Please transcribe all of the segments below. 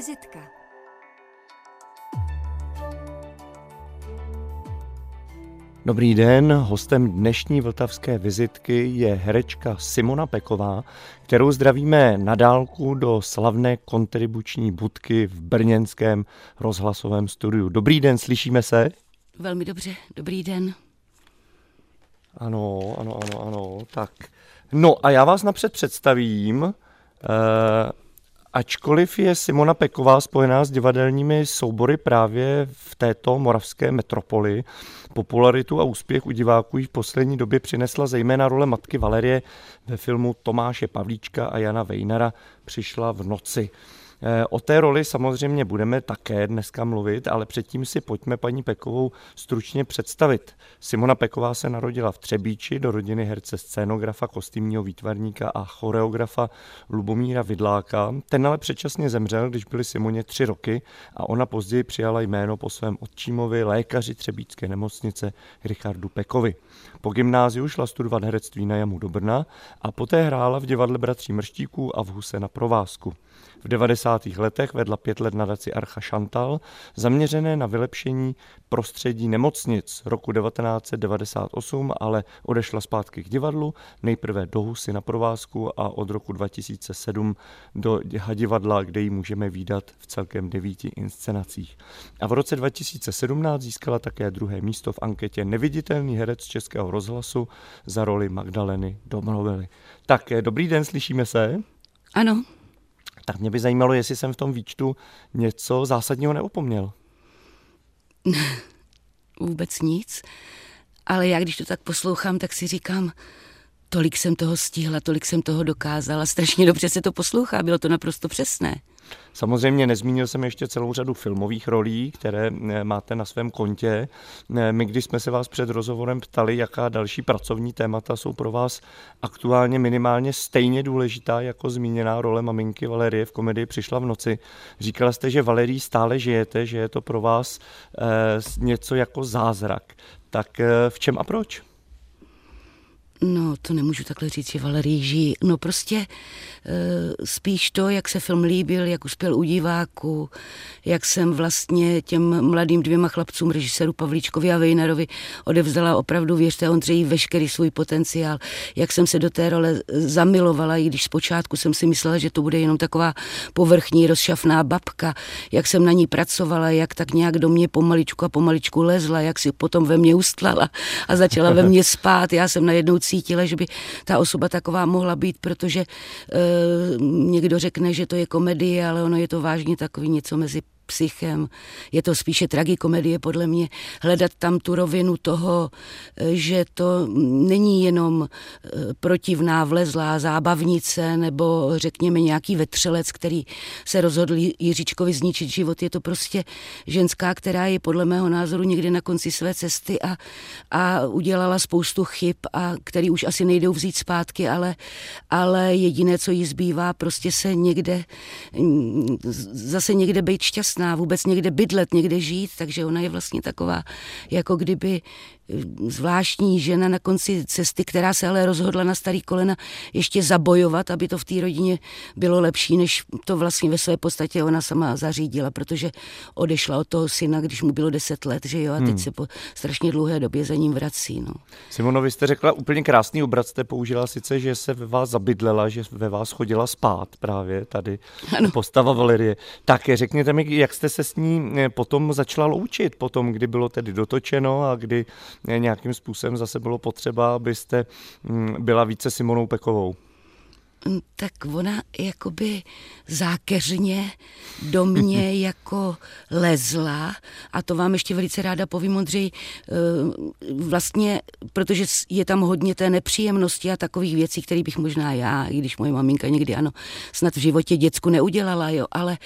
vizitka. Dobrý den, hostem dnešní vltavské vizitky je herečka Simona Peková, kterou zdravíme na dálku do slavné kontribuční budky v brněnském rozhlasovém studiu. Dobrý den, slyšíme se? Velmi dobře, dobrý den. Ano, ano, ano, ano, tak. No a já vás napřed představím. E, ačkoliv je Simona Peková spojená s divadelními soubory právě v této moravské metropoli, popularitu a úspěch u diváků jí v poslední době přinesla zejména role matky Valerie ve filmu Tomáše Pavlíčka a Jana Vejnara Přišla v noci. Eh, o té roli samozřejmě budeme také dneska mluvit, ale předtím si pojďme paní Pekovou stručně představit. Simona Peková se narodila v Třebíči do rodiny herce scénografa, kostýmního výtvarníka a choreografa Lubomíra Vidláka. Ten ale předčasně zemřel, když byly Simoně tři roky a ona později přijala jméno po svém otčímovi, lékaři Třebíčské nemocnice Richardu Pekovi. Po gymnáziu šla studovat herectví na Jamu do Brna a poté hrála v divadle Bratří Mrštíků a v Huse na provázku. V 90. letech vedla pět let nadaci Archa Chantal, zaměřené na vylepšení prostředí nemocnic. Roku 1998 ale odešla zpátky k divadlu, nejprve do Husy na provázku a od roku 2007 do divadla, kde ji můžeme výdat v celkem devíti inscenacích. A v roce 2017 získala také druhé místo v anketě Neviditelný herec Českého rozhlasu za roli Magdaleny Domrovely. Tak, dobrý den, slyšíme se? Ano. Tak mě by zajímalo, jestli jsem v tom výčtu něco zásadního neopomněl. Vůbec nic. Ale já, když to tak poslouchám, tak si říkám, tolik jsem toho stihla, tolik jsem toho dokázala, strašně dobře se to poslouchá, bylo to naprosto přesné. Samozřejmě nezmínil jsem ještě celou řadu filmových rolí, které eh, máte na svém kontě. Eh, my, když jsme se vás před rozhovorem ptali, jaká další pracovní témata jsou pro vás aktuálně minimálně stejně důležitá jako zmíněná role maminky Valerie v komedii Přišla v noci, říkala jste, že Valerii stále žijete, že je to pro vás eh, něco jako zázrak. Tak v čem a proč? No, to nemůžu takhle říct, že Valerii žijí. No prostě e, spíš to, jak se film líbil, jak uspěl u diváků, jak jsem vlastně těm mladým dvěma chlapcům, režiséru Pavlíčkovi a Vejnarovi, odevzdala opravdu, věřte, Ondřeji, veškerý svůj potenciál, jak jsem se do té role zamilovala, i když zpočátku jsem si myslela, že to bude jenom taková povrchní, rozšafná babka, jak jsem na ní pracovala, jak tak nějak do mě pomaličku a pomaličku lezla, jak si potom ve mně ustlala a začala ve mně spát. Já jsem najednou cítila, že by ta osoba taková mohla být, protože e, někdo řekne, že to je komedie, ale ono je to vážně takový něco mezi psychem. Je to spíše tragikomedie podle mě. Hledat tam tu rovinu toho, že to není jenom eh, protivná vlezlá zábavnice nebo řekněme nějaký vetřelec, který se rozhodl Jiříčkovi zničit život. Je to prostě ženská, která je podle mého názoru někde na konci své cesty a, a udělala spoustu chyb, a který už asi nejdou vzít zpátky, ale, ale jediné, co jí zbývá, prostě se někde zase někde být šťastná šťastná vůbec někde bydlet, někde žít, takže ona je vlastně taková, jako kdyby zvláštní žena na konci cesty, která se ale rozhodla na starý kolena ještě zabojovat, aby to v té rodině bylo lepší, než to vlastně ve své podstatě ona sama zařídila, protože odešla od toho syna, když mu bylo deset let, že jo, a teď hmm. se po strašně dlouhé době za ním vrací. No. Simono, vy jste řekla úplně krásný obrat, jste použila sice, že se ve vás zabydlela, že ve vás chodila spát právě tady ano. postava Valerie. Tak řekněte mi, jak jste se s ní potom začala loučit, potom, kdy bylo tedy dotočeno a kdy nějakým způsobem zase bylo potřeba, abyste mm, byla více Simonou Pekovou. Mm, tak ona jakoby zákeřně do mě jako lezla. A to vám ještě velice ráda povím, Ondřej, eh, vlastně, protože je tam hodně té nepříjemnosti a takových věcí, které bych možná já, i když moje maminka někdy ano, snad v životě děcku neudělala, jo, ale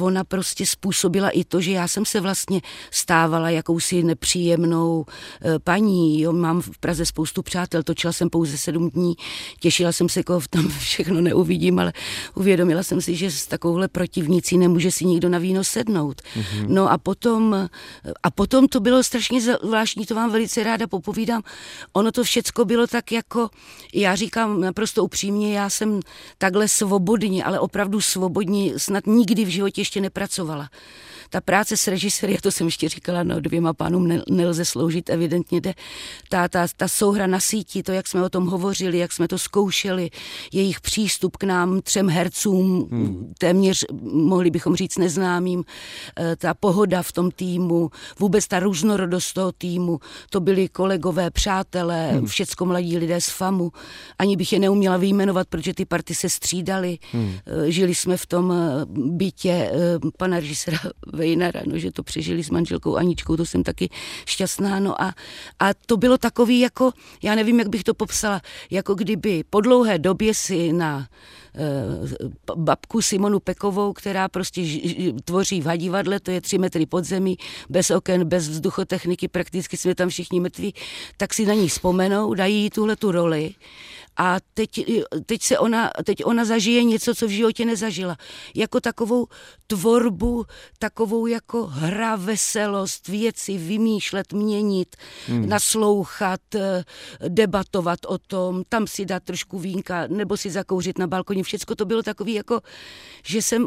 ona prostě způsobila i to, že já jsem se vlastně stávala jakousi nepříjemnou eh, paní, jo, mám v Praze spoustu přátel, točila jsem pouze sedm dní, těšila jsem se, koho tam všechno neuvidím, ale uvědomila jsem si, že s takovouhle protivnicí nemůže si nikdo na víno sednout. Mm-hmm. No a potom, a potom to bylo strašně zvláštní, to vám velice ráda popovídám. Ono to všecko bylo tak jako, já říkám naprosto upřímně, já jsem takhle svobodně, ale opravdu svobodně snad nikdy v životě ještě nepracovala ta práce s režiséry, to jsem ještě říkala, no dvěma pánům ne, nelze sloužit, evidentně jde. Ta, ta, ta souhra na síti, to, jak jsme o tom hovořili, jak jsme to zkoušeli, jejich přístup k nám, třem hercům, hmm. téměř, mohli bychom říct, neznámým, eh, ta pohoda v tom týmu, vůbec ta různorodost toho týmu, to byli kolegové, přátelé, hmm. všecko mladí lidé z FAMu, ani bych je neuměla vyjmenovat, protože ty party se střídaly, hmm. Eh, žili jsme v tom eh, bytě pana režisera Vejnara, no, že to přežili s manželkou Aničkou, to jsem taky šťastná. No a, a to bylo takový jako, já nevím, jak bych to popsala, jako kdyby po dlouhé době si na eh, babku Simonu Pekovou, která prostě tvoří v hadivadle, to je tři metry pod zemí, bez oken, bez vzduchotechniky, prakticky jsme tam všichni mrtví, tak si na ní vzpomenou, dají jí tuhle tu roli a teď, teď, se ona, teď ona zažije něco, co v životě nezažila. Jako takovou tvorbu, takovou jako hra, veselost, věci vymýšlet, měnit, hmm. naslouchat, eh, debatovat o tom, tam si dát trošku vínka, nebo si zakouřit na balkoně. Všecko to bylo takový jako, že jsem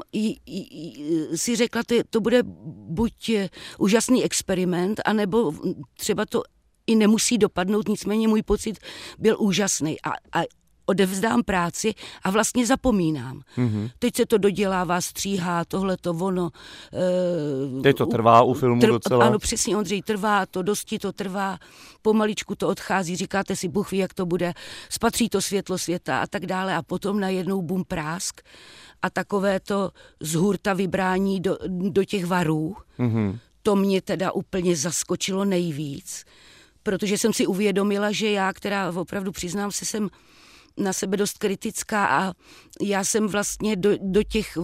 si řekla, to, to bude buď eh, úžasný experiment, anebo třeba to i nemusí dopadnout, nicméně můj pocit byl úžasný. A, a odevzdám práci a vlastně zapomínám. Mm-hmm. Teď se to dodělává, stříhá, tohle to ono. E, Teď to trvá u filmu tr- docela. Ano, přesně, Ondřej, trvá to, dosti to trvá, pomaličku to odchází, říkáte si, Bůh ví, jak to bude, spatří to světlo světa a tak dále a potom najednou bum prásk a takové to z hurta vybrání do, do těch varů, mm-hmm. to mě teda úplně zaskočilo nejvíc protože jsem si uvědomila, že já, která opravdu přiznám se, jsem na sebe dost kritická a já jsem vlastně do, do těch,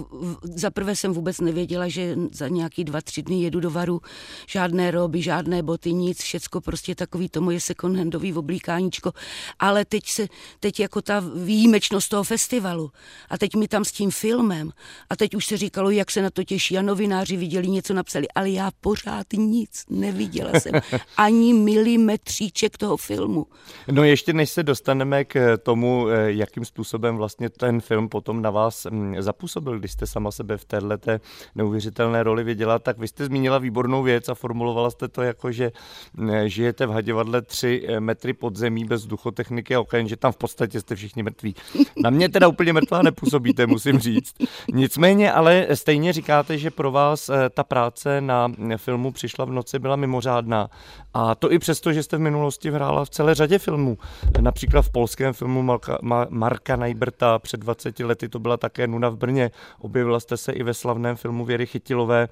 za prvé jsem vůbec nevěděla, že za nějaký dva, tři dny jedu do varu, žádné roby, žádné boty, nic, všecko prostě takový to moje second-handový oblíkáníčko, ale teď se, teď jako ta výjimečnost toho festivalu a teď mi tam s tím filmem a teď už se říkalo, jak se na to těší a novináři viděli, něco napsali, ale já pořád nic neviděla jsem, ani milimetříček toho filmu. No ještě než se dostaneme k tomu, Eh, jakým způsobem vlastně ten film potom na vás mm, zapůsobil, když jste sama sebe v této neuvěřitelné roli viděla, tak vy jste zmínila výbornou věc a formulovala jste to jako, že mm, žijete v Hadivadle tři eh, metry pod zemí bez vzduchotechniky a oken, že tam v podstatě jste všichni mrtví. Na mě teda úplně mrtvá nepůsobíte, musím říct. Nicméně, ale stejně říkáte, že pro vás eh, ta práce na mm, filmu Přišla v noci byla mimořádná. A to i přesto, že jste v minulosti hrála v celé řadě filmů. Například v polském filmu Marka, Marka Najbrta před 20 lety, to byla také Nuna v Brně. Objevila jste se i ve slavném filmu Věry Chytilové,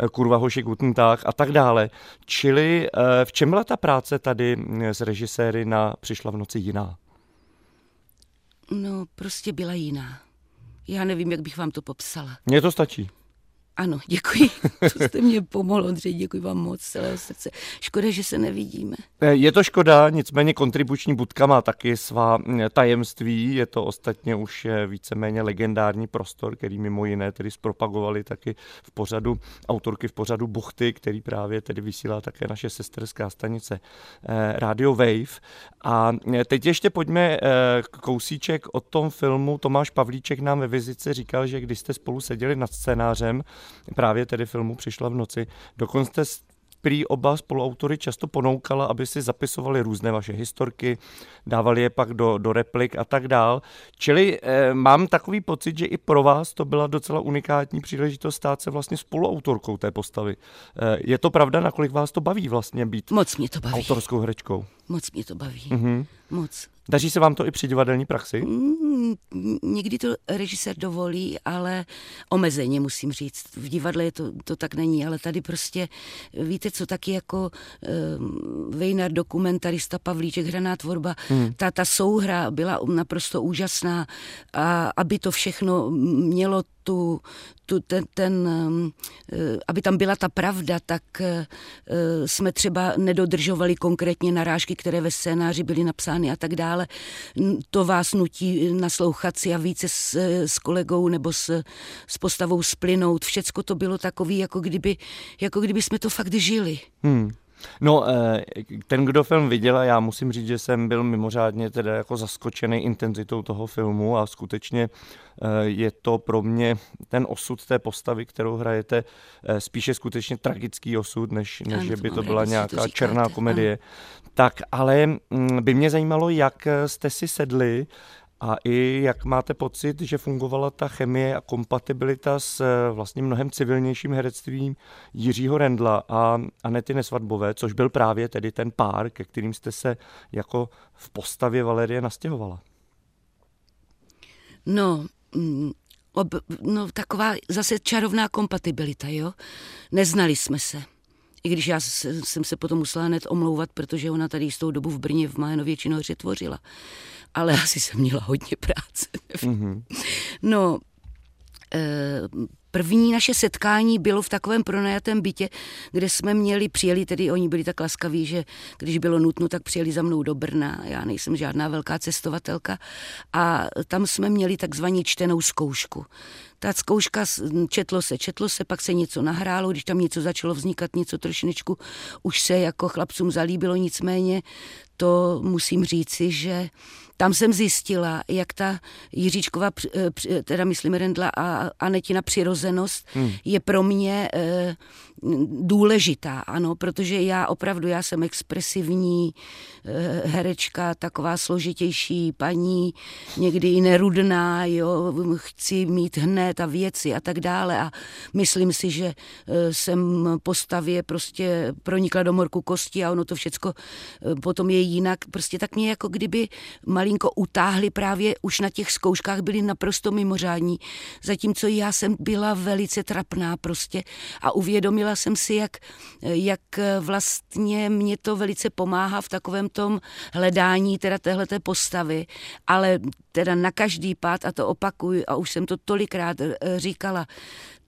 eh, Kurva hoši Gutentag a tak dále. Čili eh, v čem byla ta práce tady s režiséry na Přišla v noci jiná? No, prostě byla jiná. Já nevím, jak bych vám to popsala. Mně to stačí. Ano, děkuji. To jste mě pomohl, Ondřej, děkuji vám moc celého srdce. Škoda, že se nevidíme. Eh, je to škoda, nicméně kontribuční budka má taky svá mm, tajemství. Je to ostatně už eh, víceméně legendární prostor, který mimo jiné tedy zpropagovali taky v pořadu, autorky v pořadu Buchty, který právě tedy vysílá také naše sesterská stanice eh, Radio Wave. A teď ještě pojďme kousíček o tom filmu. Tomáš Pavlíček nám ve vizici říkal, že když jste spolu seděli nad scénářem, právě tedy filmu Přišla v noci. Dokonce prý oba spoluautory často ponoukala, aby si zapisovali různé vaše historky, dávali je pak do, do replik a tak dál. Čili eh, mám takový pocit, že i pro vás to byla docela unikátní příležitost stát se vlastně spoluautorkou té postavy. Eh, je to pravda, nakolik vás to baví vlastně být Moc mě to baví. autorskou herečkou? Moc mě to baví. Mm-hmm. Moc. Daří se vám to i při divadelní praxi? Mm, někdy to režisér dovolí, ale omezeně musím říct. V divadle je to, to tak není, ale tady prostě, víte co, taky jako um, Vejnar, dokumentarista, Pavlíček, hraná tvorba, mm. ta, ta souhra byla naprosto úžasná a aby to všechno mělo tu, tu ten, ten, aby tam byla ta pravda, tak jsme třeba nedodržovali konkrétně narážky, které ve scénáři byly napsány a tak dále. To vás nutí naslouchat si a více s, s kolegou nebo s, s postavou splynout. Všecko to bylo takový, jako kdyby, jako kdyby jsme to fakt žili. Hmm. No, eh, ten, kdo film viděl, a já musím říct, že jsem byl mimořádně teda jako zaskočený intenzitou toho filmu a skutečně eh, je to pro mě ten osud té postavy, kterou hrajete, eh, spíše skutečně tragický osud, než, než že by to byla nějaká černá komedie. Tak, ale mm, by mě zajímalo, jak jste si sedli a i jak máte pocit, že fungovala ta chemie a kompatibilita s eh, vlastně mnohem civilnějším herectvím Jiřího Rendla a Anety Nesvadbové, což byl právě tedy ten pár, ke kterým jste se jako v postavě Valerie nastěhovala? No, mm, ob, no taková zase čarovná kompatibilita, jo. Neznali jsme se. I když já jsem se potom musela hned omlouvat, protože ona tady s tou dobu v Brně v Májenově činohře tvořila ale asi jsem měla hodně práce. Mm-hmm. No, eh, První naše setkání bylo v takovém pronajatém bytě, kde jsme měli, přijeli, tedy oni byli tak laskaví, že když bylo nutno, tak přijeli za mnou do Brna. Já nejsem žádná velká cestovatelka. A tam jsme měli takzvaně čtenou zkoušku. Ta zkouška, četlo se, četlo se, pak se něco nahrálo, když tam něco začalo vznikat, něco trošiničku, už se jako chlapcům zalíbilo, nicméně to musím říci, že tam jsem zjistila, jak ta Jiříčková, eh, teda myslím Rendla a Anetina přirozenost hmm. je pro mě eh, důležitá, ano, protože já opravdu, já jsem expresivní eh, herečka, taková složitější paní, někdy i nerudná, jo, chci mít hned a věci a tak dále. A myslím si, že jsem postavě prostě pronikla do morku kosti a ono to všecko potom je jinak, prostě tak mě jako kdyby malinko utáhli právě už na těch zkouškách, byli naprosto mimořádní, zatímco já jsem byla velice trapná prostě a uvědomila jsem si, jak, jak vlastně mě to velice pomáhá v takovém tom hledání teda téhleté postavy, ale teda na každý pád, a to opakuju, a už jsem to tolikrát eh, říkala,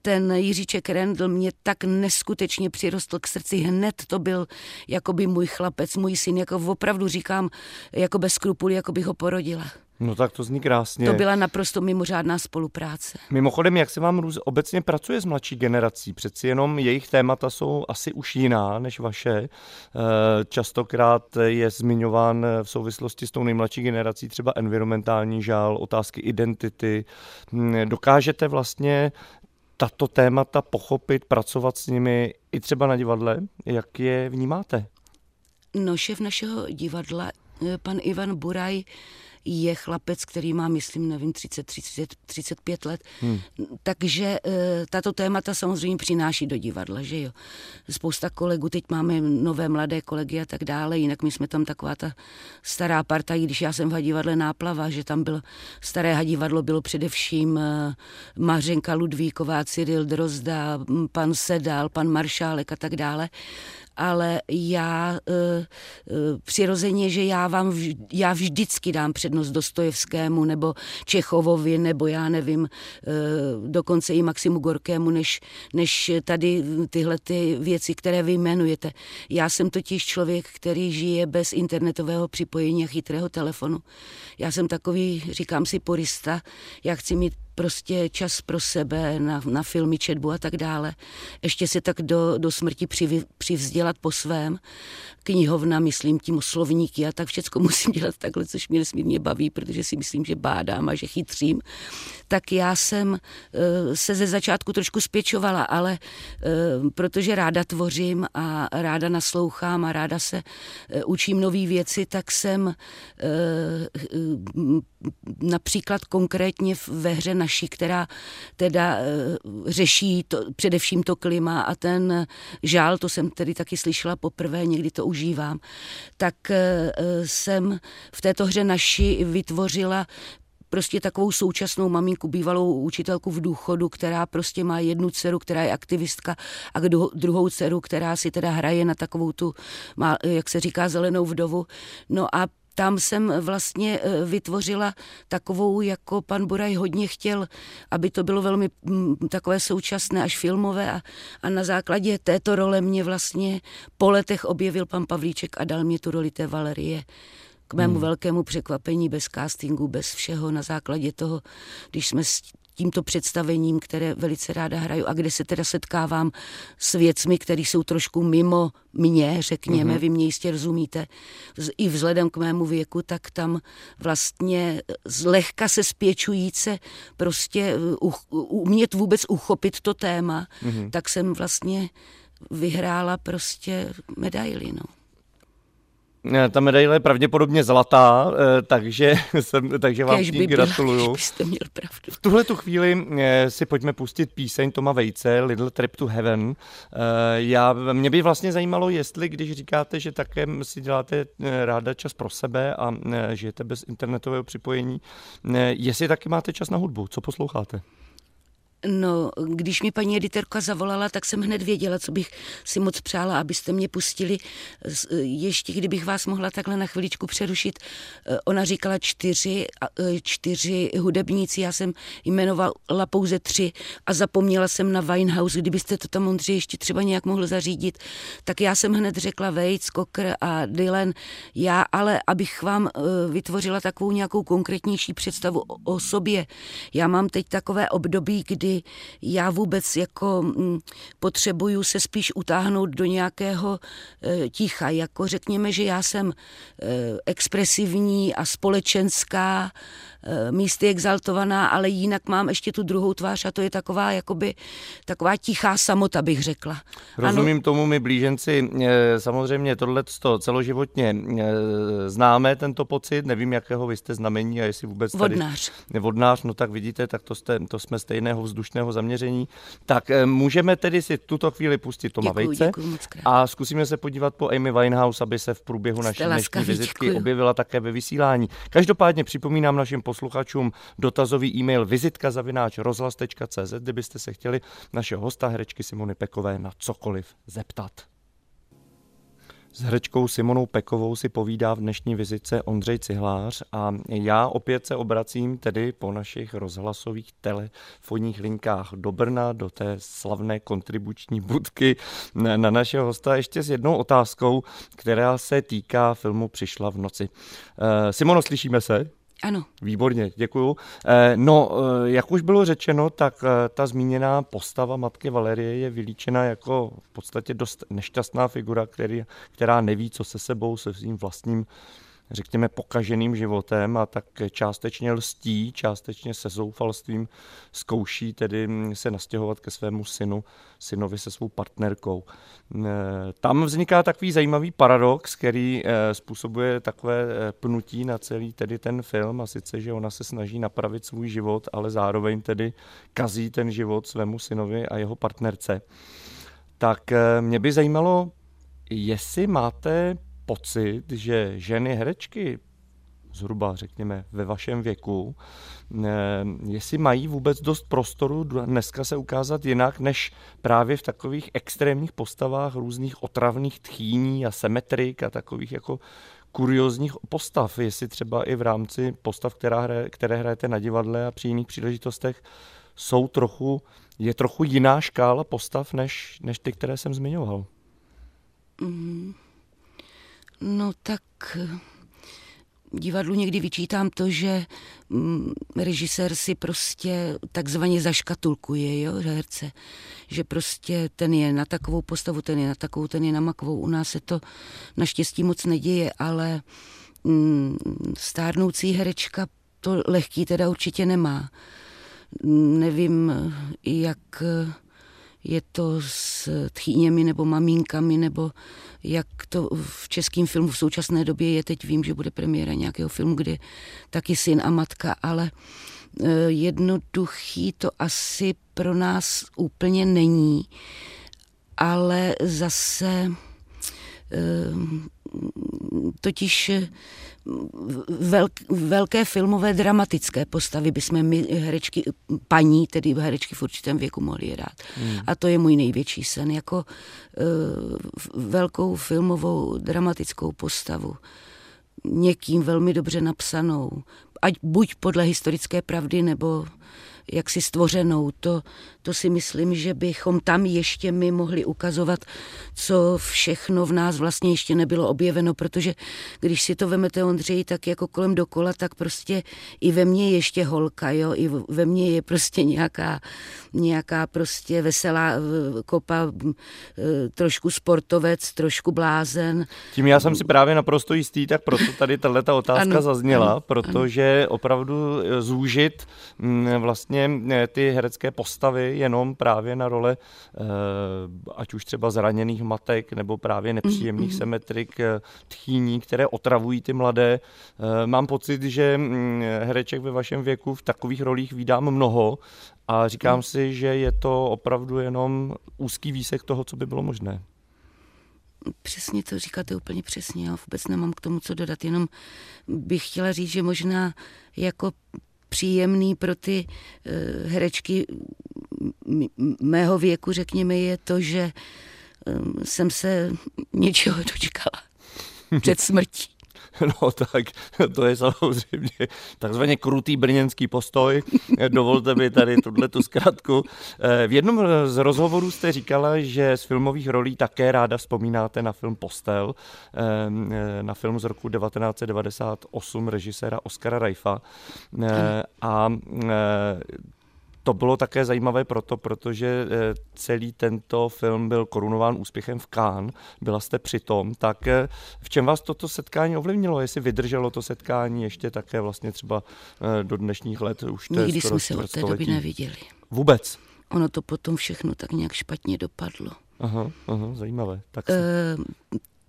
ten Jiříček Rendl mě tak neskutečně přirostl k srdci. Hned to byl jakoby můj chlapec, můj syn, jako opravdu říkám, jako bez skrupulí, jako bych ho porodila. No tak to zní krásně. To byla naprosto mimořádná spolupráce. Mimochodem, jak se vám růz, obecně pracuje s mladší generací? Přeci jenom jejich témata jsou asi už jiná než vaše. Eh, častokrát je zmiňován v souvislosti s tou nejmladší generací třeba environmentální žál, otázky identity. Hm, dokážete vlastně tato témata pochopit, pracovat s nimi i třeba na divadle? Jak je vnímáte? No, šéf našeho divadla, eh, pan Ivan Buraj, je chlapec, který má, myslím, nevím, 30, 30 35 let. Hmm. Takže e, tato témata samozřejmě přináší do divadla, že jo. Spousta kolegů, teď máme nové mladé kolegy a tak dále, jinak my jsme tam taková ta stará parta, i když já jsem v hadivadle Náplava, že tam bylo staré hadivadlo bylo především e, Mařenka Ludvíková, Cyril Drozda, pan Sedal, pan Maršálek a tak dále ale já e, e, přirozeně, že já vám, já vždycky dám přednost Dostojevskému nebo Čechovovi nebo já nevím, e, dokonce i Maximu Gorkému, než, než tady tyhle ty věci, které vy jmenujete. Já jsem totiž člověk, který žije bez internetového připojení a chytrého telefonu. Já jsem takový, říkám si, porista. Já chci mít prostě čas pro sebe, na, na filmy, četbu a tak dále. Ještě se tak do, do smrti přivy, přivzdělat po svém. Knihovna, myslím tím slovníky a tak všecko musím dělat takhle, což mě nesmírně baví, protože si myslím, že bádám a že chytřím. Tak já jsem uh, se ze začátku trošku spěčovala, ale uh, protože ráda tvořím a ráda naslouchám a ráda se uh, učím nové věci, tak jsem například konkrétně ve hře naší, která teda uh, řeší to, především to klima a ten žál, to jsem tedy taky slyšela poprvé, někdy to užívám, tak uh, jsem v této hře naši vytvořila prostě takovou současnou maminku, bývalou učitelku v důchodu, která prostě má jednu dceru, která je aktivistka a druhou dceru, která si teda hraje na takovou tu, jak se říká, zelenou vdovu. No a tam jsem vlastně eh, vytvořila takovou, jako pan Buraj hodně chtěl, aby to bylo velmi mm, takové současné až filmové a, a na základě této role mě vlastně po letech objevil pan Pavlíček a dal mě tu roli té Valerie k mému hmm. velkému překvapení, bez castingu, bez všeho, na základě toho, když jsme tímto představením, které velice ráda hraju a kde se teda setkávám s věcmi, které jsou trošku mimo mě, řekněme, mm-hmm. vy mě jistě rozumíte, i vzhledem k mému věku, tak tam vlastně zlehka se spěčujíce prostě uh, umět vůbec uchopit to téma, mm-hmm. tak jsem vlastně vyhrála prostě medaili, no. Eh, ta medaile je pravděpodobně zlatá, eh, takže, jsem, takže vám by gratuluju. byste měl pravdu. V tuhle tu chvíli eh, si pojďme pustit píseň Toma Vejce, Little Trip to Heaven. Já, mě by vlastně zajímalo, jestli když říkáte, že také si děláte ráda čas pro sebe a žijete bez internetového připojení, jestli taky máte čas na hudbu, co posloucháte? No, když mi paní editorka zavolala, tak jsem hned věděla, co bych si moc přála, abyste mě pustili. Ještě kdybych vás mohla takhle na chviličku přerušit. Eh, ona říkala čtyři, eh, čtyři hudebníci, já jsem jmenovala pouze tři a zapomněla jsem na Winehouse. Kdybyste to tam, Ondřej, ještě třeba nějak mohl zařídit, tak já jsem hned řekla Waits, Cocker a Dylan. Já ale, abych vám vytvořila takovou nějakou konkrétnější představu o sobě, já mám teď takové období, kdy já vůbec jako mm, potřebuju se spíš utáhnout do nějakého e, ticha. Jako řekněme, že já jsem e, expresivní a společenská, místy exaltovaná, ale jinak mám ještě tu druhou tvář a to je taková jakoby taková tichá samota, bych řekla. Rozumím ano. tomu, my blíženci samozřejmě tohle celoživotně známe, tento pocit, nevím, jakého vy jste znamení a jestli vůbec tady... Vodnář. Vodnář, no tak vidíte, tak to, jste, to jsme stejného vzdušného zaměření. Tak eh, můžeme tedy si tuto chvíli pustit Toma děkuju, Vejce děkuju a zkusíme se podívat po Amy Winehouse, aby se v průběhu naší dnešní vizitky děkuju. objevila také ve vysílání. Každopádně připomínám našim posluchačům dotazový e-mail vizitka kdybyste se chtěli našeho hosta herečky Simony Pekové na cokoliv zeptat. S herečkou Simonou Pekovou si povídá v dnešní vizitce Ondřej Cihlář a já opět se obracím tedy po našich rozhlasových telefonních linkách do Brna, do té slavné kontribuční budky na našeho hosta ještě s jednou otázkou, která se týká filmu Přišla v noci. Eh, Simono, slyšíme se? Ano. Výborně, děkuju. Eh, no, eh, jak už bylo řečeno, tak eh, ta zmíněná postava matky Valerie je vylíčena jako v podstatě dost nešťastná figura, který, která neví, co se sebou, se svým vlastním řekněme, pokaženým životem a tak částečně lstí, částečně se zoufalstvím zkouší tedy se nastěhovat ke svému synu, synovi se svou partnerkou. E, tam vzniká takový zajímavý paradox, který e, způsobuje takové e, pnutí na celý tedy ten film a sice, že ona se snaží napravit svůj život, ale zároveň tedy kazí ten život svému synovi a jeho partnerce. Tak mě by zajímalo, jestli máte pocit, že ženy herečky zhruba řekněme ve vašem věku, jestli mají vůbec dost prostoru dneska se ukázat jinak, než právě v takových extrémních postavách různých otravných tchýní a semetrik a takových jako kuriozních postav, jestli třeba i v rámci postav, která hraje, které hrajete na divadle a při jiných příležitostech, jsou trochu, je trochu jiná škála postav, než, než ty, které jsem zmiňoval. Mm. No tak divadlu někdy vyčítám to, že mm, režisér si prostě takzvaně zaškatulkuje, jo, herce. Že prostě ten je na takovou postavu, ten je na takovou, ten je na makovou. U nás se to naštěstí moc neděje, ale mm, stárnoucí herečka to lehký teda určitě nemá. Nevím, jak je to s tchýněmi nebo mamínkami, nebo jak to v českém filmu v současné době je. Teď vím, že bude premiéra nějakého filmu, kde taky syn a matka, ale e, jednoduchý to asi pro nás úplně není. Ale zase e, totiž velk, velké filmové dramatické postavy bychom my herečky, paní, tedy herečky v určitém věku mohli hrát. Hmm. A to je můj největší sen, jako uh, velkou filmovou dramatickou postavu. někým velmi dobře napsanou, ať buď podle historické pravdy, nebo jaksi stvořenou. To, to si myslím, že bychom tam ještě my mohli ukazovat, co všechno v nás vlastně ještě nebylo objeveno, protože když si to vemete Ondřej tak jako kolem dokola, tak prostě i ve mně je ještě holka, jo, i ve mně je prostě nějaká, nějaká prostě veselá kopa, trošku sportovec, trošku blázen. Tím já jsem si právě naprosto jistý, tak proto tady tato otázka ano, zazněla, ano, protože ano. opravdu zúžit vlastně ty herecké postavy jenom právě na role, eh, ať už třeba zraněných matek nebo právě nepříjemných mm-hmm. semetrik, eh, tchýní, které otravují ty mladé. Eh, mám pocit, že mm, hereček ve vašem věku v takových rolích vydám mnoho a říkám mm. si, že je to opravdu jenom úzký výsek toho, co by bylo možné. Přesně to říkáte úplně přesně. Já vůbec nemám k tomu co dodat, jenom bych chtěla říct, že možná jako příjemný pro ty uh, herečky mého věku, řekněme, je to, že um, jsem se něčeho dočkala před smrtí. No tak, to je samozřejmě takzvaně krutý brněnský postoj. Dovolte mi tady tuhle tu zkratku. Eh, v jednom z rozhovorů jste říkala, že z filmových rolí také ráda vzpomínáte na film Postel, eh, na film z roku 1998 režiséra Oskara Rajfa. Eh, a to bylo také zajímavé proto, protože eh, celý tento film byl korunován úspěchem v Cannes, byla jste přitom, tak eh, v čem vás toto setkání ovlivnilo? Jestli vydrželo to setkání ještě také vlastně třeba eh, do dnešních let? Už to Nikdy jsme se od té doby neviděli. Vůbec? Ono to potom všechno tak nějak špatně dopadlo. Aha, aha zajímavé. Tak e,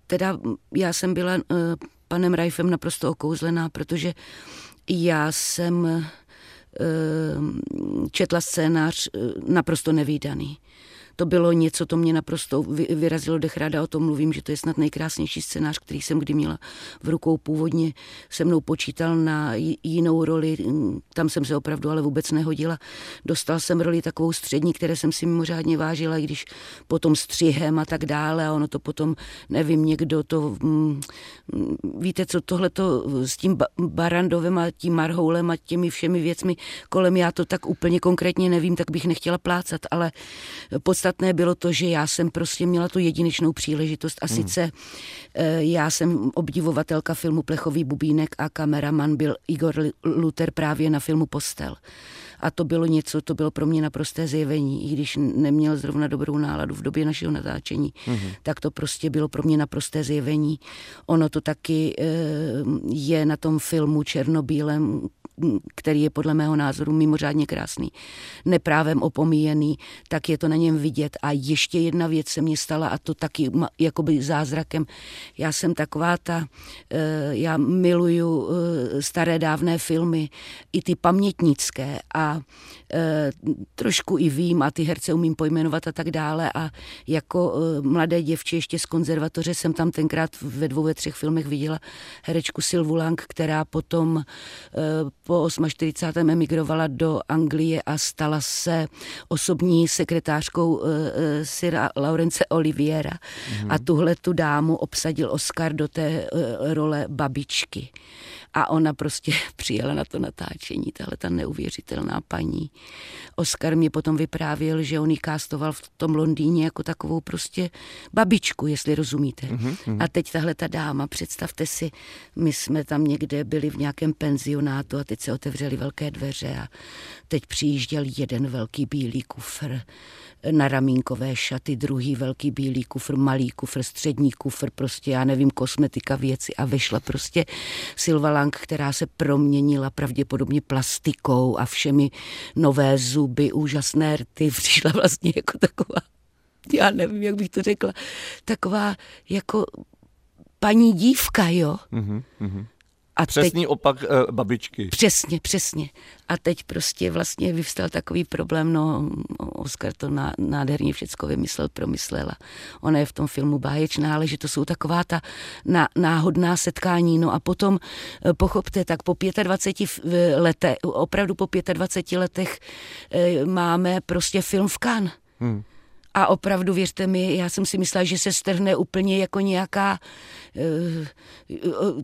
teda já jsem byla e, panem Rajfem naprosto okouzlená, protože já jsem četla scénář eh, naprosto nevýdaný to bylo něco, to mě naprosto vyrazilo dech, ráda o tom mluvím, že to je snad nejkrásnější scénář, který jsem kdy měla v rukou. Původně se mnou počítal na jinou roli, tam jsem se opravdu ale vůbec nehodila. Dostal jsem roli takovou střední, které jsem si mimořádně vážila, i když potom střihem a tak dále a ono to potom, nevím, někdo to, mm, víte co, tohle to s tím Barandovem a tím Marhoulem a těmi všemi věcmi kolem, já to tak úplně konkrétně nevím, tak bych nechtěla plácat, ale podstatě podstatné bylo to, že já jsem prostě měla tu jedinečnou příležitost a hmm. sice eh, já jsem obdivovatelka filmu Plechový bubínek a kameraman byl Igor Luther právě na filmu Postel. A to bylo něco, to bylo pro mě naprosté zjevení, i když neměl zrovna dobrou náladu v době našeho natáčení, mm-hmm. tak to prostě bylo pro mě naprosté zjevení. Ono to taky e, je na tom filmu černobílem, který je podle mého názoru mimořádně krásný, neprávem opomíjený, tak je to na něm vidět. A ještě jedna věc se mě stala a to taky jakoby zázrakem. Já jsem taková ta, eh, já miluju eh, staré dávné filmy, i ty pamětnické a eh, trošku i vím a ty herce umím pojmenovat a tak dále a jako mladé děvče ještě z konzervatoře jsem tam tenkrát ve dvou, ve třech filmech viděla herečku Silvu Lang, která potom po 48. emigrovala do Anglie a stala se osobní sekretářkou eh, Syra Laurence Oliviera. Mm-hmm. A tuhle tu dámu obsadil Oscar do té eh, role babičky. A ona prostě přijela na to natáčení, tahle ta neuvěřitelná paní. Oscar mě potom vyprávěl, že on ji kástoval v tom Londýně jako takovou prostě babičku, jestli rozumíte. Mm-hmm. A teď tahle ta dáma, představte si, my jsme tam někde byli v nějakém penzionátu a teď se otevřely velké dveře a teď přijížděl jeden velký bílý kufr na ramínkové šaty, druhý velký bílý kufr, malý kufr, střední kufr, prostě já nevím, kosmetika, věci a vyšla prostě Silva Lang, která se proměnila pravděpodobně plastikou a všemi nové zuby, úžasné rty, přišla vlastně jako taková, já nevím, jak bych to řekla, taková jako paní dívka, jo. Mm-hmm. A Přesný teď, opak uh, babičky. Přesně, přesně. A teď prostě vlastně vyvstal takový problém, no Oskar to ná, nádherně všecko vymyslel, promyslela. Ona je v tom filmu báječná, ale že to jsou taková ta ná, náhodná setkání. No a potom, eh, pochopte, tak po 25 letech, opravdu po 25 letech eh, máme prostě film v Cannes. Hmm A opravdu, věřte mi, já jsem si myslela, že se strhne úplně jako nějaká uh,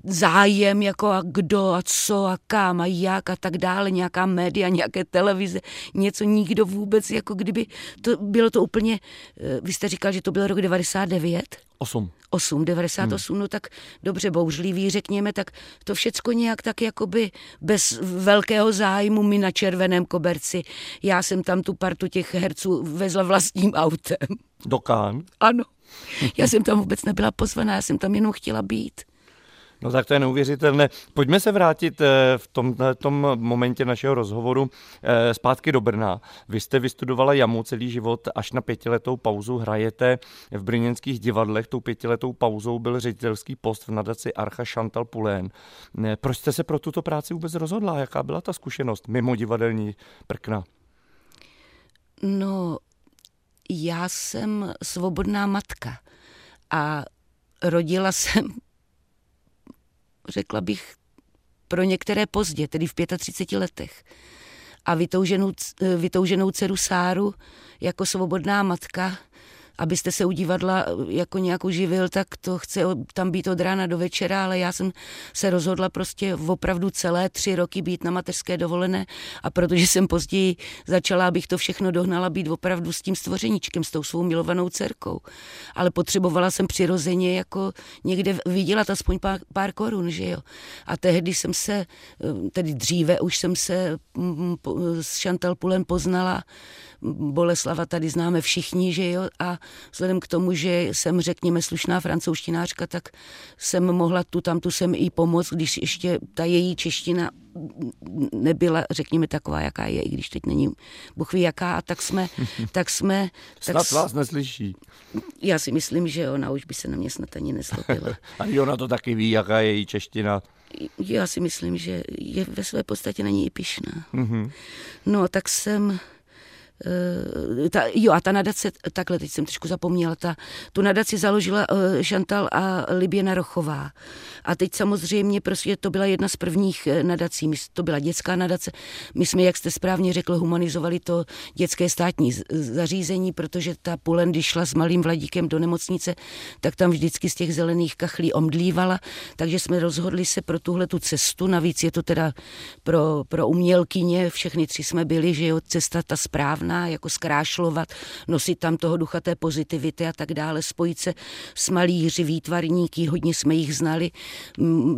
zájem, jako a kdo a co a kam a jak a tak dále, nějaká média, nějaké televize, něco nikdo vůbec, jako kdyby, to bylo to úplně, uh, vy jste říkal, že to byl rok 99? 8. 8, 98, hmm. no tak dobře bouřlivý, řekněme, tak to všecko nějak tak jakoby bez velkého zájmu mi na červeném koberci. Já jsem tam tu partu těch herců vezla vlastním autem. Do Kán? Ano. Já jsem tam vůbec nebyla pozvaná, já jsem tam jenom chtěla být. No tak to je neuvěřitelné. Pojďme se vrátit eh, v tom, tom momentě našeho rozhovoru eh, zpátky do Brna. Vy jste vystudovala jamu celý život, až na pětiletou pauzu hrajete v brněnských divadlech. Tou pětiletou pauzou byl ředitelský post v nadaci Archa Chantal Pulén. Proč jste se pro tuto práci vůbec rozhodla? Jaká byla ta zkušenost mimo divadelní prkna? No, já jsem svobodná matka a rodila jsem řekla bych, pro některé pozdě, tedy v 35 letech. A vytouženou, vytouženou dceru Sáru jako svobodná matka abyste se u divadla eh, jako nějakou živil, tak to chce tam být od rána do večera, ale já jsem se rozhodla prostě opravdu celé tři roky být na mateřské dovolené a protože jsem později začala, abych to všechno dohnala být opravdu s tím stvořeničkem, s tou svou milovanou dcerkou. Ale potřebovala jsem přirozeně jako někde vydělat aspoň pár, pár korun, že jo. A tehdy jsem se, eh, tedy dříve už jsem se mm, mm, s Chantal Pulem poznala Boleslava tady známe všichni, že jo, a vzhledem k tomu, že jsem, řekněme, slušná francouzštinářka, tak jsem mohla tu tam tu sem i pomoct, když ještě ta její čeština nebyla, řekněme, taková, jaká je, i když teď není Bůh ví jaká, a tak jsme... Tak jsme tak snad vás neslyší. Já si myslím, že ona už by se na mě snad ani neslopila. a ona to taky ví, jaká je její čeština. Já si myslím, že je ve své podstatě na ní i pišná. Mm-hmm. No, tak jsem ta, jo a ta nadace, takhle teď jsem trošku zapomněla, ta, tu nadaci založila uh, Chantal a Liběna Rochová. A teď samozřejmě prostě to byla jedna z prvních eh, nadací, to byla dětská nadace. My jsme, jak jste správně řekl, humanizovali to dětské státní zařízení, protože ta Pulen, když šla s malým vladíkem do nemocnice, tak tam vždycky z těch zelených kachlí omdlívala, takže jsme rozhodli se pro tuhle tu cestu, navíc je to teda pro, pro umělkyně, všechny tři jsme byli, že jo, cesta ta správná, snadná jako zkrášlovat, nosit tam toho ducha té pozitivity a tak dále, spojit se s malíři, výtvarníky, hodně jsme jich znali.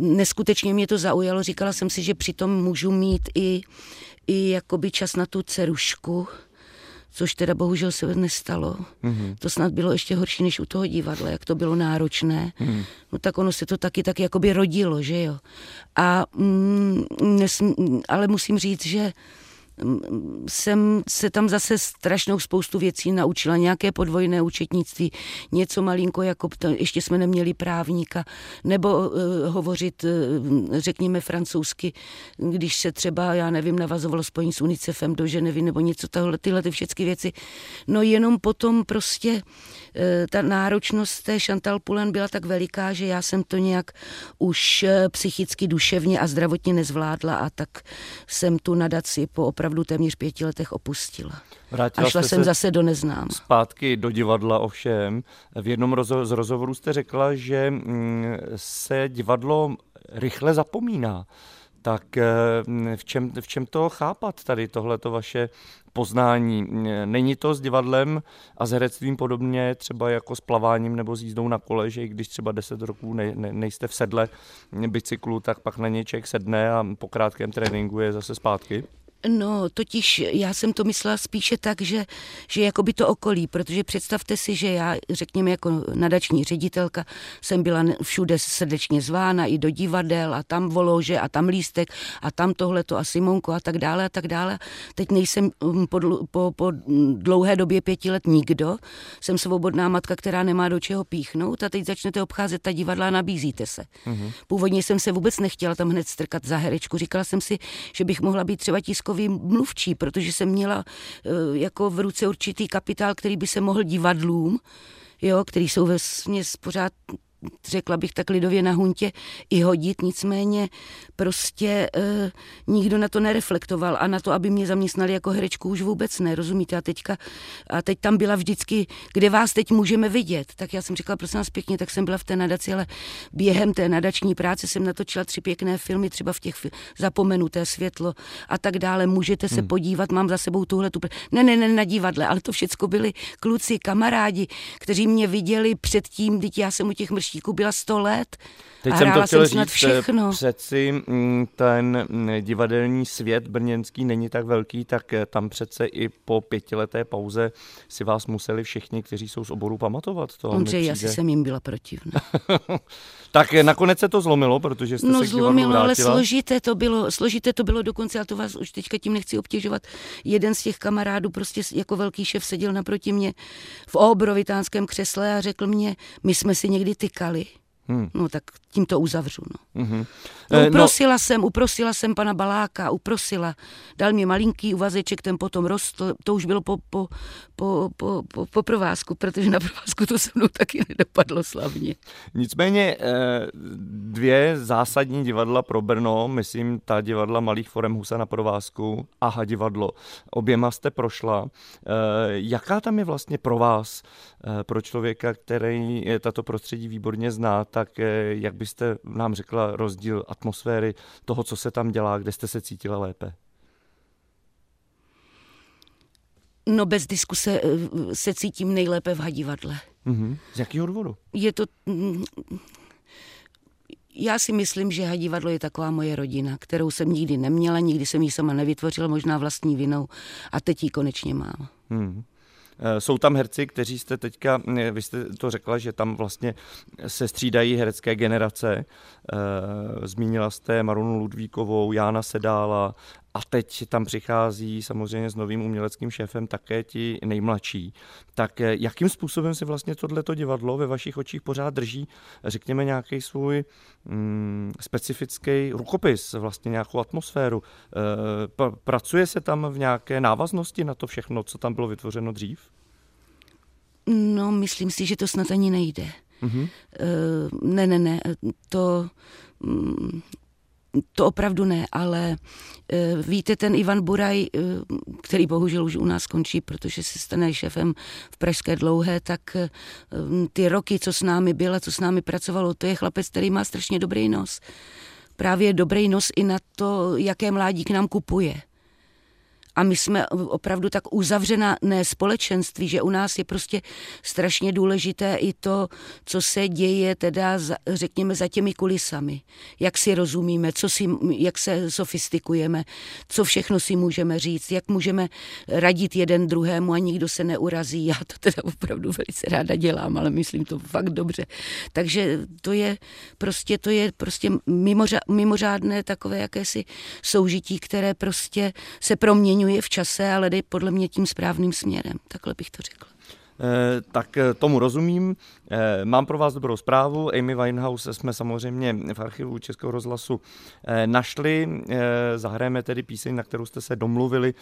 Neskutečně mě to zaujalo, říkala jsem si, že přitom můžu mít i, i jakoby čas na tu cerušku, což teda bohužel se nestalo. Mm-hmm. To snad bylo ještě horší než u toho divadla, jak to bylo náročné. Mm-hmm. No tak ono se to taky tak jakoby rodilo, že jo. A, mm, nes, ale musím říct, že jsem se tam zase strašnou spoustu věcí naučila. Nějaké podvojné účetnictví, něco malinko, jako ještě jsme neměli právníka, nebo uh, hovořit, uh, řekněme, francouzsky, když se třeba, já nevím, navazovalo spojení s UNICEFem do Ženevy, nebo něco tohle, tyhle ty všechny věci. No jenom potom prostě ta náročnost té Chantal Pulen byla tak veliká, že já jsem to nějak už psychicky, duševně a zdravotně nezvládla a tak jsem tu nadaci po opravdu téměř pěti letech opustila. Vrátila a šla jsem zase do neznám. Zpátky do divadla ovšem. V jednom rozo- z rozhovorů jste řekla, že mm, se divadlo rychle zapomíná. Tak eh, v čem, v čem to chápat tady tohleto vaše poznání? Není to s divadlem a s herectvím podobně třeba jako s plaváním nebo s jízdou na kole, že i když třeba 10 roků ne, ne, nejste v sedle bicyklu, tak pak na člověk sedne a po krátkém tréninku je zase zpátky? No, totiž já jsem to myslela spíše tak, že, že jako by to okolí, protože představte si, že já, řekněme, jako nadační ředitelka jsem byla všude srdečně zvána i do divadel a tam volože a tam lístek a tam tohleto a Simonko a tak dále a tak dále. Teď nejsem um, po, po, po dlouhé době pěti let nikdo, jsem svobodná matka, která nemá do čeho píchnout a teď začnete obcházet ta divadla a nabízíte se. Mm-hmm. Původně jsem se vůbec nechtěla tam hned strkat za herečku, říkala jsem si, že bych mohla být třeba tiskový tiskový mluvčí, protože jsem měla eh, jako v ruce určitý kapitál, který by se mohl divadlům, jo, který jsou ve směs pořád řekla bych tak lidově na huntě, i hodit, nicméně prostě e, nikdo na to nereflektoval a na to, aby mě zaměstnali jako herečku už vůbec ne, rozumíte? A teďka, a teď tam byla vždycky, kde vás teď můžeme vidět. Tak já jsem říkala, prosím vás pěkně, tak jsem byla v té nadaci, ale během té nadační práce jsem natočila tři pěkné filmy, třeba v těch zapomenuté světlo a tak dále. Můžete se hmm. podívat, mám za sebou tuhle tu... Ne, ne, ne, na divadle, ale to všechno byli kluci, kamarádi, kteří mě viděli předtím, teď já jsem u těch mrštíků byla 100 let. Teď a jsem to chtěl jsem říct, všechno. přeci mm, ten mm, divadelní svět brněnský není tak velký, tak eh, tam přece i po pětileté pauze si vás museli všichni, kteří jsou z oboru, pamatovat. To Ondřej, já si jsem jim byla protivná. tak eh, nakonec se to zlomilo, protože jste no, se zlomilo, ale složité to bylo, složité to bylo dokonce, a to vás už teďka tím nechci obtěžovat. Jeden z těch kamarádů prostě jako velký šéf seděl naproti mě v obrovitánském křesle a řekl mě, my jsme si někdy tykali. Hmm. No tak tím to uzavřu. No. Mm-hmm. No, uprosila no. jsem, uprosila jsem pana Baláka, uprosila. Dal mi malinký uvazeček, ten potom rostl, to už bylo po, po, po, po, po, po provázku, protože na provázku to se mnou taky nedopadlo slavně. Nicméně eh, dvě zásadní divadla pro Brno, myslím ta divadla Malých forem Husa na provázku a divadlo, oběma jste prošla. Eh, jaká tam je vlastně pro vás, pro člověka, který tato prostředí výborně zná, tak jak by byste nám řekla rozdíl atmosféry toho, co se tam dělá, kde jste se cítila lépe? No bez diskuse eh, se cítím nejlépe v hadivadle. Mm-hmm. Z jakého důvodu? Je to... Mm, já si myslím, že hadivadlo je taková moje rodina, kterou jsem nikdy neměla, nikdy jsem ji sama nevytvořila, možná vlastní vinou a teď ji konečně mám. Mm. Eh, jsou tam herci, kteří jste teďka, eh, vy jste to řekla, že tam vlastně se střídají herecké generace. Eh, zmínila jste Marunu Ludvíkovou, Jána Sedála a teď tam přichází samozřejmě s novým uměleckým šéfem také ti nejmladší. Tak jakým způsobem se vlastně tohleto divadlo ve vašich očích pořád drží, řekněme, nějaký svůj mm, specifický rukopis, vlastně nějakou atmosféru? E, pracuje se tam v nějaké návaznosti na to všechno, co tam bylo vytvořeno dřív? No, myslím si, že to snad ani nejde. Mm-hmm. E, ne, ne, ne, to... To opravdu ne, ale e, víte, ten Ivan Buraj, e, který bohužel už u nás skončí, protože se stane šéfem v Pražské dlouhé, tak e, ty roky, co s námi byl a co s námi pracovalo, to je chlapec, který má strašně dobrý nos. Právě dobrý nos i na to, jaké mládí k nám kupuje a my jsme opravdu tak uzavřená ne společenství, že u nás je prostě strašně důležité i to, co se děje teda, za, řekněme, za těmi kulisami. Jak si rozumíme, co si, jak se sofistikujeme, co všechno si můžeme říct, jak můžeme radit jeden druhému a nikdo se neurazí. Já to teda opravdu velice ráda dělám, ale myslím to fakt dobře. Takže to je prostě, to je prostě mimořádné takové jakési soužití, které prostě se proměňuje změňuje v čase, ale jde podle mě tím správným směrem. Takhle bych to řekla. Eh, tak eh, tomu rozumím. Eh, mám pro vás dobrou zprávu. Amy Winehouse jsme samozřejmě v archivu Českého rozhlasu našli. Zahrajeme tedy píseň, na kterou jste se domluvili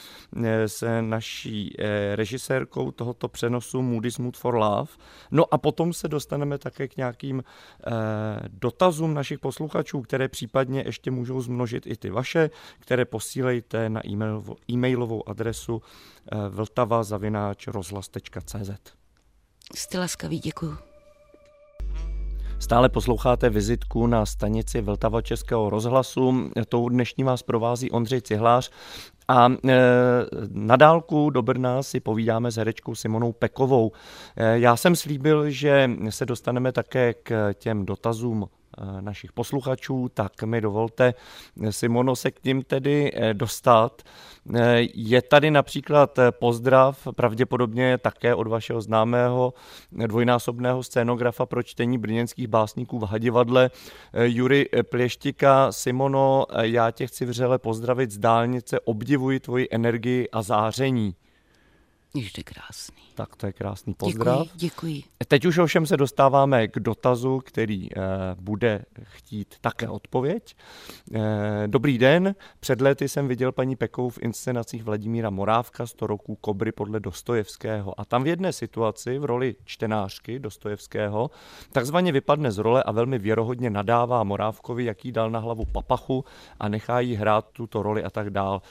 s naší režisérkou tohoto přenosu Moody's Mood for Love. No a potom se dostaneme také k nějakým dotazům našich posluchačů, které případně ještě můžou zmnožit i ty vaše, které posílejte na e-mailovou adresu vltava.rozhlas.cz Jste laskavý, děkuju. Stále posloucháte vizitku na stanici Vltava Českého rozhlasu. Tou dnešní vás provází Ondřej Cihlář a e, na dálku do Brna si povídáme s herečkou Simonou Pekovou. E, já jsem slíbil, že se dostaneme také k těm dotazům našich posluchačů, tak mi dovolte, Simono, se k ním tedy e, dostat. Eh, je tady například eh, pozdrav, pravděpodobně také od vašeho známého eh, dvojnásobného scénografa pro čtení brněnských básníků v Hadivadle, Jury Plěštika. Simono, já tě chci vřele pozdravit z dálnice, obdivuji tvoji energii a záření. Ještě krásný. Tak to je krásný pozdrav. Děkuji, děkuji. Teď už ovšem se dostáváme k dotazu, který eh, bude chtít také odpověď. Eh, dobrý den, před lety jsem viděl paní Pekovou v inscenacích Vladimíra Morávka 100 roků Kobry podle Dostojevského a tam v jedné situaci v roli čtenářky Dostojevského takzvaně vypadne z role a velmi věrohodně nadává Morávkovi, jaký dal na hlavu papachu a nechá jí hrát tuto roli a tak dál.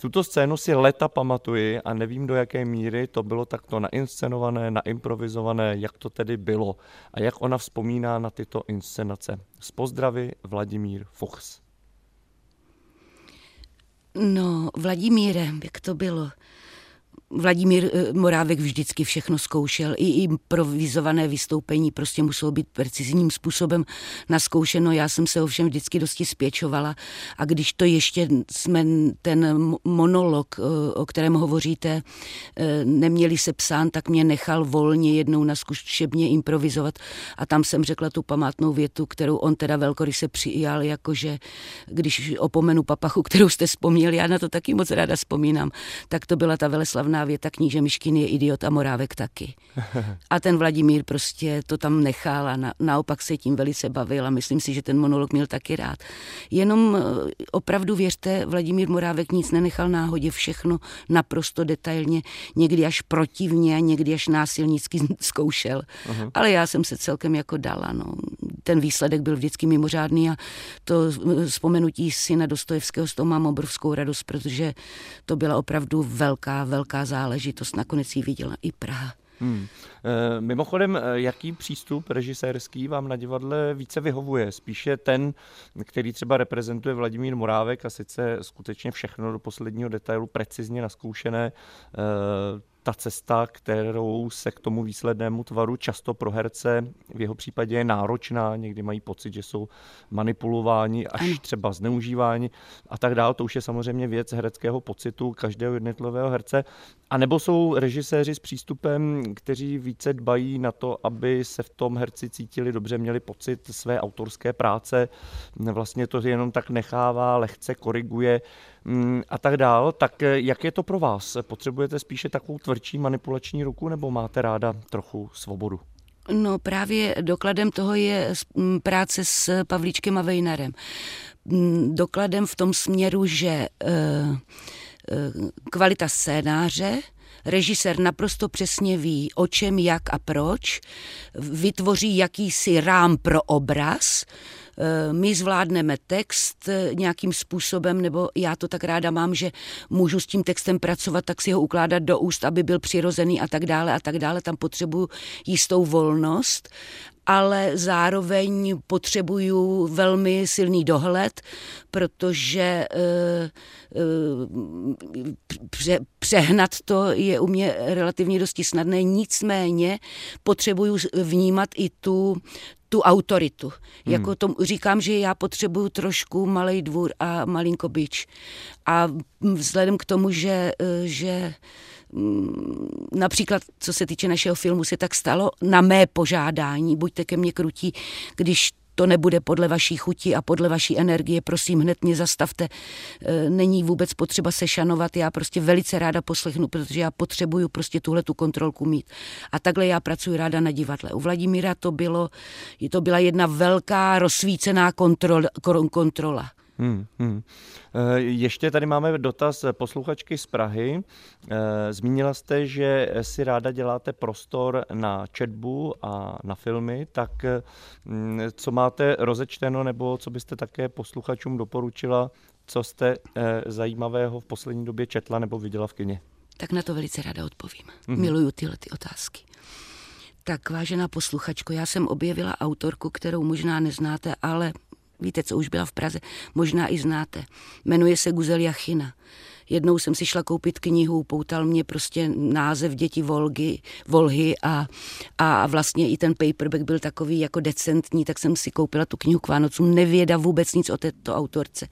Tuto scénu si leta pamatuji a nevím, do jaké míry to bylo takto nainscenované, naimprovizované, jak to tedy bylo a jak ona vzpomíná na tyto inscenace. Z pozdravy Vladimír Fuchs. No, Vladimíre, jak to bylo? Vladimír eh, Morávek vždycky všechno zkoušel, i improvizované vystoupení prostě muselo být precizním způsobem naskoušeno. Já jsem se ovšem vždycky dosti spěčovala. A když to ještě jsme ten monolog, eh, o kterém hovoříte, eh, neměli se psán, tak mě nechal volně jednou na zkušebně improvizovat. A tam jsem řekla tu památnou větu, kterou on teda velkoryse přijal, jakože když opomenu papachu, kterou jste vzpomněli, já na to taky moc ráda vzpomínám, tak to byla ta veleslavná slavná věta kníže Myškin je idiot a Morávek taky. A ten Vladimír prostě to tam nechal a na, naopak se tím velice bavil a myslím si, že ten monolog měl taky rád. Jenom eh, opravdu věřte, Vladimír Morávek nic nenechal náhodě, všechno naprosto detailně, někdy až protivně někdy až násilnicky zkoušel. Uh-huh. Ale já jsem se celkem jako dala. No. Ten výsledek byl vždycky mimořádný a to eh, vzpomenutí si na Dostojevského z toho mám obrovskou radost, protože to byla opravdu velká, velká záležitost. Nakonec ji viděla i Praha. Hmm. E, mimochodem, eh, jaký přístup režisérský vám na divadle více vyhovuje? Spíše ten, který třeba reprezentuje Vladimír Morávek a sice skutečně všechno do posledního detailu precizně naskoušené, e, ta cesta, kterou se k tomu výslednému tvaru často pro herce v jeho případě je náročná, někdy mají pocit, že jsou manipulováni, až třeba zneužíváni a tak dále. To už je samozřejmě věc hereckého pocitu každého jednotlivého herce. A nebo jsou režiséři s přístupem, kteří více dbají na to, aby se v tom herci cítili dobře, měli pocit své autorské práce, vlastně to jenom tak nechává, lehce koriguje a tak dál. Tak jak je to pro vás? Potřebujete spíše takovou tvrdší manipulační ruku nebo máte ráda trochu svobodu? No právě dokladem toho je práce s Pavlíčkem a Vejnarem. Dokladem v tom směru, že uh, Eh, kvalita scénáře, režisér naprosto přesně ví, o čem, jak a proč, vytvoří jakýsi rám pro obraz, eh, my zvládneme text eh, nějakým způsobem, nebo já to tak ráda mám, že můžu s tím textem pracovat, tak si ho ukládat do úst, aby byl přirozený a tak dále a tak dále. Tam potřebuju jistou volnost ale zároveň potřebuju velmi silný dohled, protože eh, eh, pře, přehnat to je u mě relativně dosti snadné, nicméně potřebuju vnímat i tu, tu autoritu. Hmm. Jako to, říkám, že já potřebuju trošku malý dvůr a malinko byč. A vzhledem k tomu, že, eh, že Mm, například co se týče našeho filmu, se tak stalo na mé požádání, buďte ke mně krutí, když to nebude podle vaší chuti a podle vaší energie, prosím, hned mě zastavte. E, není vůbec potřeba se šanovat, já prostě velice ráda poslechnu, protože já potřebuju prostě tuhle tu kontrolku mít. A takhle já pracuji ráda na divadle. U Vladimíra to bylo, to byla jedna velká rozsvícená kontrola. kontrola. Hmm, hmm. Ještě tady máme dotaz posluchačky z Prahy. Eh, zmínila jste, že si ráda děláte prostor na četbu a na filmy, tak hm, co máte rozečteno nebo co byste také posluchačům doporučila, co jste eh, zajímavého v poslední době četla nebo viděla v kině? Tak na to velice ráda odpovím. Mm-hmm. Miluju tyhle ty otázky. Tak vážená posluchačko, já jsem objevila autorku, kterou možná neznáte, ale víte, co už byla v Praze, možná i znáte. Jmenuje se Guzelia China. Jednou jsem si šla koupit knihu, poutal mě prostě název Děti Volgy, Volhy a, a vlastně i ten paperback byl takový jako decentní, tak jsem si koupila tu knihu k Vánocům, nevěda vůbec nic o této autorce.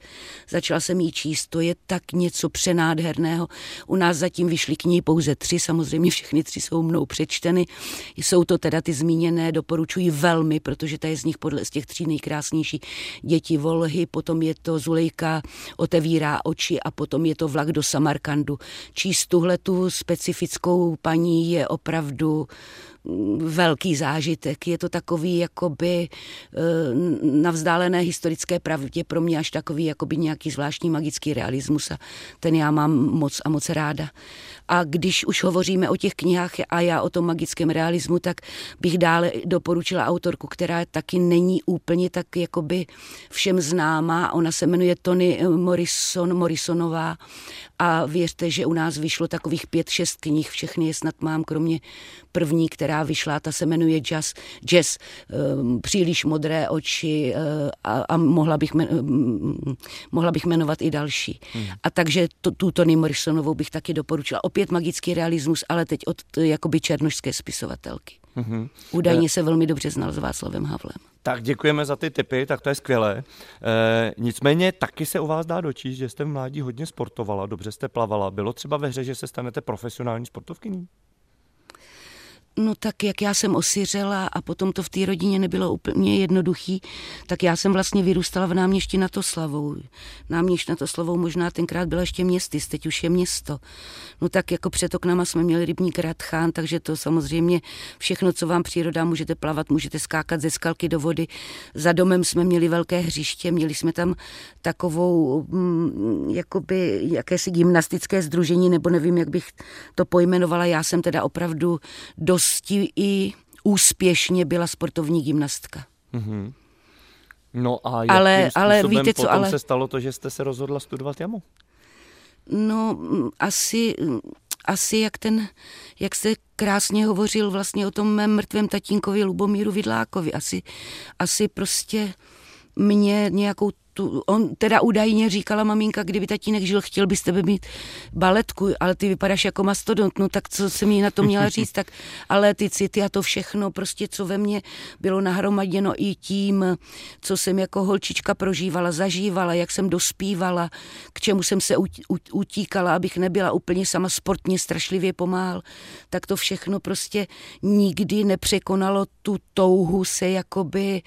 Začala jsem jí číst, to je tak něco přenádherného. U nás zatím vyšly knihy pouze tři, samozřejmě všechny tři jsou mnou přečteny. Jsou to teda ty zmíněné, doporučuji velmi, protože ta je z nich podle z těch tří nejkrásnější. Děti Volhy, potom je to Zulejka otevírá oči a potom je to Vlak Irak, do Samarkandu. Číst tuhle tu specifickou paní je opravdu velký zážitek. Je to takový jakoby eh, na vzdálené historické pravdě pro mě až takový jakoby nějaký zvláštní magický realismus a ten já mám moc a moc ráda. A když už hovoříme o těch knihách a já o tom magickém realismu, tak bych dále doporučila autorku, která taky není úplně tak jakoby všem známá. Ona se jmenuje Tony Morrison, Morrisonová a věřte, že u nás vyšlo takových pět, šest knih, všechny je snad mám, kromě první, která vyšla, ta se jmenuje Jazz, jazz um, příliš modré oči uh, a, a mohla, bych men, um, mohla bych jmenovat i další. Hmm. A takže to, tu Tony Morrisonovou bych taky doporučila. Opět magický realismus, ale teď od jakoby černožské spisovatelky. Mm-hmm. Údajně se velmi dobře znal s Václavem Havlem. Tak děkujeme za ty tipy, tak to je skvělé. E, nicméně taky se u vás dá dočíst, že jste v mládí hodně sportovala, dobře jste plavala. Bylo třeba ve hře, že se stanete profesionální sportovkyní? No tak jak já jsem osiřela a potom to v té rodině nebylo úplně jednoduchý, tak já jsem vlastně vyrůstala v náměšti na. Náměšť na to slavou možná tenkrát byla ještě městy, teď už je město. No tak jako před oknama jsme měli rybník Radchán, takže to samozřejmě všechno, co vám příroda, můžete plavat, můžete skákat ze skalky do vody. Za domem jsme měli velké hřiště, měli jsme tam takovou, mm, jakoby, jakési gymnastické združení, nebo nevím, jak bych to pojmenovala. Já jsem teda opravdu dost dosti i úspěšně byla sportovní gymnastka. Mm-hmm. No a jakým ale, ale víte co, ale... se stalo to, že jste se rozhodla studovat jamu? No, mm, asi, mm, asi jak ten, jak jste krásně hovořil vlastně o tom mém mrtvém tatínkovi Lubomíru Vidlákovi. Asi, asi prostě mě nějakou tu, on teda údajně říkala maminka, kdyby tatínek žil, chtěl byste by mít baletku, ale ty vypadáš jako mastodont, no tak co jsem jí na to měla říct, tak ale ty city a to všechno, prostě co ve mně bylo nahromaděno i tím, co jsem jako holčička prožívala, zažívala, jak jsem dospívala, k čemu jsem se utíkala, abych nebyla úplně sama sportně strašlivě pomáhal, tak to všechno prostě nikdy nepřekonalo tu touhu se jakoby,